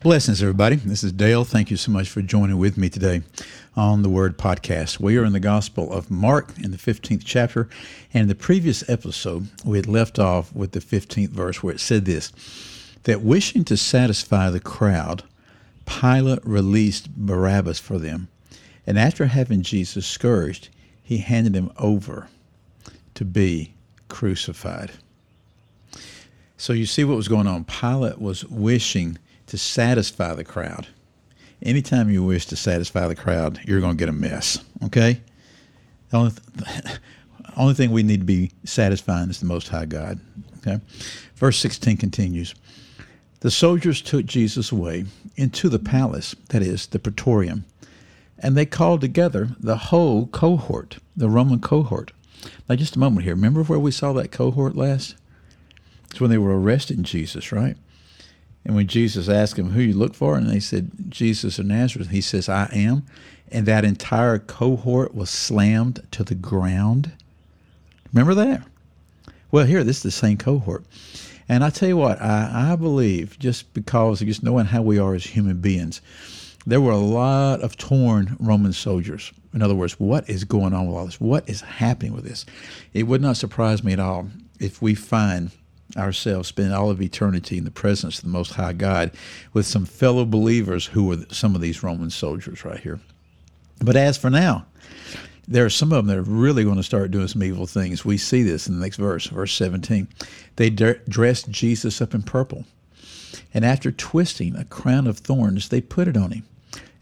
Blessings, everybody. This is Dale. Thank you so much for joining with me today on the Word Podcast. We are in the Gospel of Mark in the 15th chapter. And in the previous episode, we had left off with the 15th verse where it said this that wishing to satisfy the crowd, Pilate released Barabbas for them. And after having Jesus scourged, he handed him over to be crucified. So you see what was going on. Pilate was wishing to satisfy the crowd. Anytime you wish to satisfy the crowd, you're going to get a mess. Okay? The only, th- only thing we need to be satisfying is the Most High God. Okay? Verse 16 continues The soldiers took Jesus away into the palace, that is, the praetorium, and they called together the whole cohort, the Roman cohort. Now, just a moment here. Remember where we saw that cohort last? It's when they were arresting Jesus, right? And when Jesus asked them who you look for, and they said, Jesus of Nazareth, he says, I am. And that entire cohort was slammed to the ground. Remember that? Well, here, this is the same cohort. And I tell you what, I, I believe, just because just knowing how we are as human beings, there were a lot of torn Roman soldiers. In other words, what is going on with all this? What is happening with this? It would not surprise me at all if we find ourselves spend all of eternity in the presence of the Most High God with some fellow believers who were some of these Roman soldiers right here. But as for now, there are some of them that are really going to start doing some evil things. We see this in the next verse, verse 17. They dressed Jesus up in purple, and after twisting a crown of thorns, they put it on him,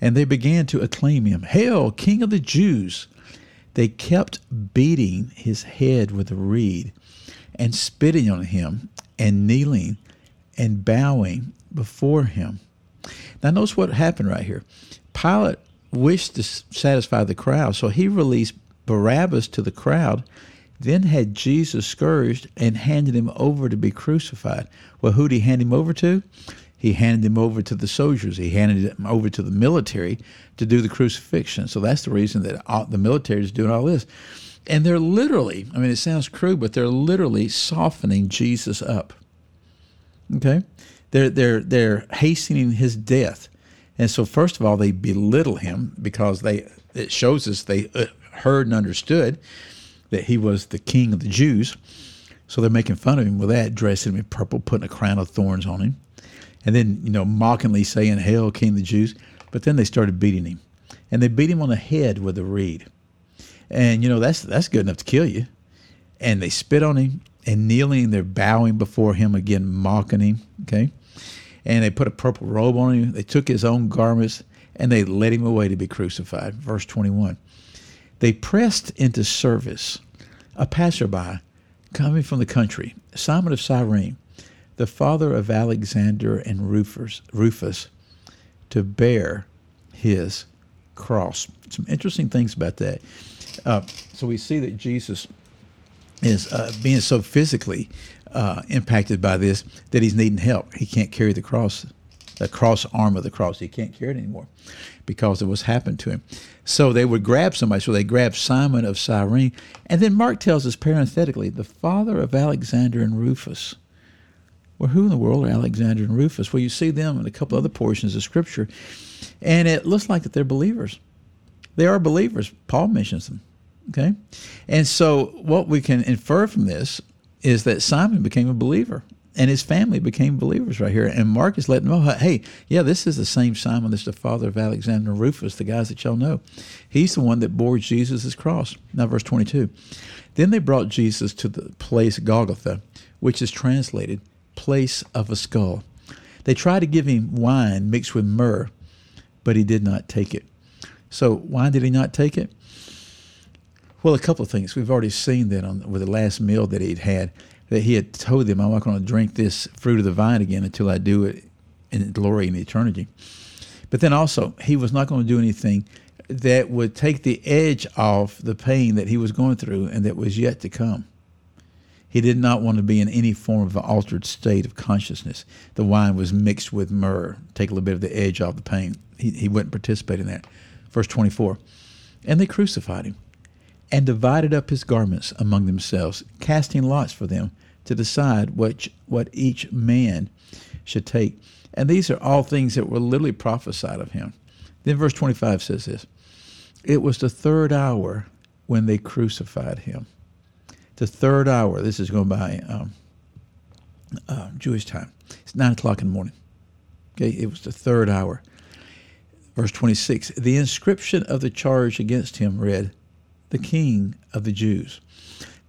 and they began to acclaim him, Hail, King of the Jews! They kept beating his head with a reed and spitting on him and kneeling and bowing before him. Now, notice what happened right here. Pilate wished to satisfy the crowd, so he released Barabbas to the crowd, then had Jesus scourged and handed him over to be crucified. Well, who did he hand him over to? He handed him over to the soldiers. He handed him over to the military to do the crucifixion. So that's the reason that all, the military is doing all this. And they're literally, I mean, it sounds crude, but they're literally softening Jesus up. Okay? They're, they're, they're hastening his death. And so, first of all, they belittle him because they it shows us they uh, heard and understood that he was the king of the Jews. So they're making fun of him with that, dressing him in purple, putting a crown of thorns on him, and then, you know, mockingly saying, Hail, King of the Jews. But then they started beating him. And they beat him on the head with a reed and you know that's that's good enough to kill you. And they spit on him and kneeling, they're bowing before him again, mocking him. Okay, and they put a purple robe on him. They took his own garments and they led him away to be crucified. Verse twenty-one. They pressed into service a passerby coming from the country, Simon of Cyrene, the father of Alexander and Rufus, Rufus to bear his cross. Some interesting things about that. Uh, so we see that Jesus is uh, being so physically uh, impacted by this that he's needing help. He can't carry the cross, the cross arm of the cross. He can't carry it anymore because of what's happened to him. So they would grab somebody. So they grabbed Simon of Cyrene. And then Mark tells us parenthetically, the father of Alexander and Rufus. Well, who in the world are Alexander and Rufus? Well, you see them in a couple other portions of Scripture, and it looks like that they're believers. They are believers. Paul mentions them. Okay? And so what we can infer from this is that Simon became a believer and his family became believers right here. And Mark is letting them know, hey, yeah, this is the same Simon that's the father of Alexander and Rufus, the guys that y'all know. He's the one that bore Jesus' cross. Now, verse 22. Then they brought Jesus to the place Golgotha, which is translated place of a skull. They tried to give him wine mixed with myrrh, but he did not take it. So why did he not take it? Well, a couple of things. We've already seen that on with the last meal that he'd had, that he had told them, I'm not going to drink this fruit of the vine again until I do it in glory and eternity. But then also, he was not going to do anything that would take the edge off the pain that he was going through and that was yet to come. He did not want to be in any form of an altered state of consciousness. The wine was mixed with myrrh, take a little bit of the edge off the pain. He, he wouldn't participate in that. Verse 24. And they crucified him and divided up his garments among themselves, casting lots for them to decide what, what each man should take. And these are all things that were literally prophesied of him. Then verse 25 says this It was the third hour when they crucified him the third hour. This is going by um, uh, Jewish time. It's nine o'clock in the morning. Okay, it was the third hour. Verse 26 The inscription of the charge against him read, The King of the Jews.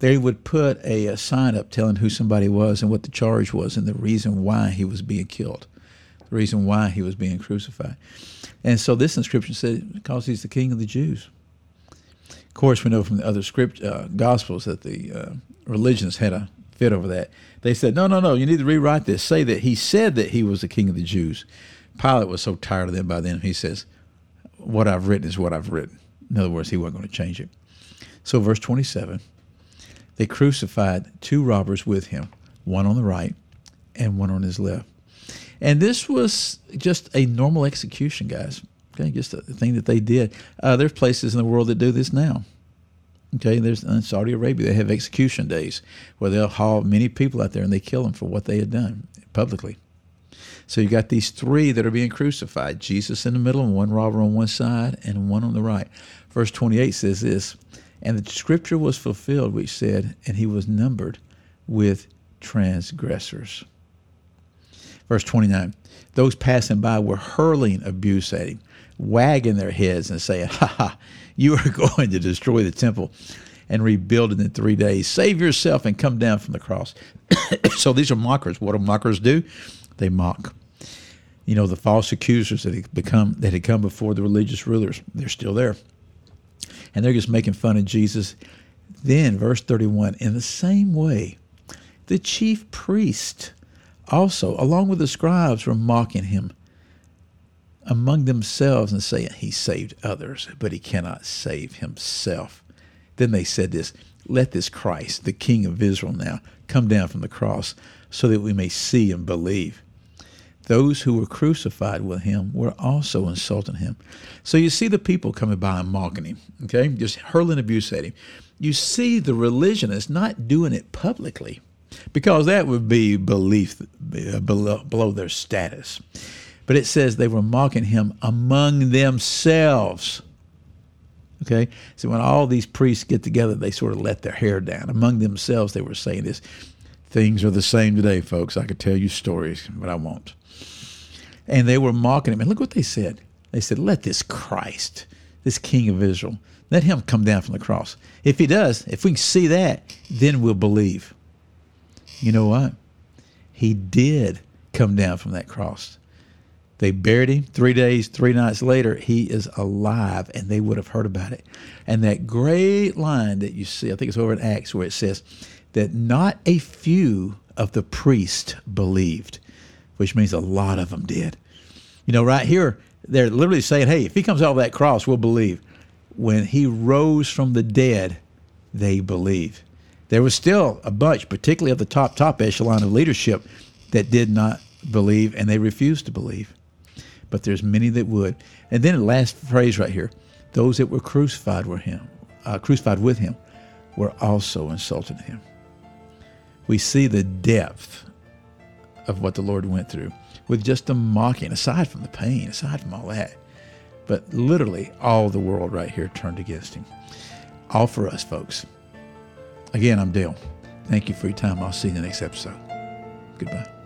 They would put a, a sign up telling who somebody was and what the charge was and the reason why he was being killed, the reason why he was being crucified. And so this inscription said, Because he's the King of the Jews Of course, we know from the other script uh, gospels that the uh, religions had a fit over that. They said, no, no, no, you need to rewrite this. Say that he said that he was the king of the Jews. Pilate was so tired of them by then, he says, what I've written is what I've written. In other words, he wasn't going to change it. So, verse 27 they crucified two robbers with him, one on the right and one on his left. And this was just a normal execution, guys. Okay, just a thing that they did. Uh, there's places in the world that do this now. Okay, there's in Saudi Arabia they have execution days where they'll haul many people out there and they kill them for what they had done publicly. So you got these three that are being crucified: Jesus in the middle, and one robber on one side, and one on the right. Verse 28 says this, and the scripture was fulfilled, which said, "And he was numbered with transgressors." Verse 29, those passing by were hurling abuse at him wagging their heads and saying, Ha ha, you are going to destroy the temple and rebuild it in three days. Save yourself and come down from the cross. so these are mockers. What do mockers do? They mock. You know, the false accusers that had become that had come before the religious rulers, they're still there. And they're just making fun of Jesus. Then, verse 31, in the same way, the chief priest also, along with the scribes, were mocking him among themselves and saying, He saved others, but he cannot save himself. Then they said this Let this Christ, the King of Israel, now come down from the cross so that we may see and believe. Those who were crucified with him were also insulting him. So you see the people coming by and mocking him, okay, just hurling abuse at him. You see the religionists not doing it publicly because that would be belief uh, below, below their status. But it says they were mocking him among themselves. Okay? So when all these priests get together, they sort of let their hair down. Among themselves, they were saying this. Things are the same today, folks. I could tell you stories, but I won't. And they were mocking him. And look what they said. They said, Let this Christ, this King of Israel, let him come down from the cross. If he does, if we can see that, then we'll believe. You know what? He did come down from that cross. They buried him three days, three nights later, he is alive, and they would have heard about it. And that great line that you see, I think it's over in Acts, where it says that not a few of the priests believed, which means a lot of them did. You know, right here, they're literally saying, hey, if he comes out of that cross, we'll believe. When he rose from the dead, they believe. There was still a bunch, particularly of the top, top echelon of leadership, that did not believe and they refused to believe but there's many that would. And then the last phrase right here, those that were crucified with him, uh, crucified with him, were also insulting him. We see the depth of what the Lord went through with just a mocking, aside from the pain, aside from all that. But literally, all the world right here turned against him. All for us, folks. Again, I'm Dale. Thank you for your time. I'll see you in the next episode. Goodbye.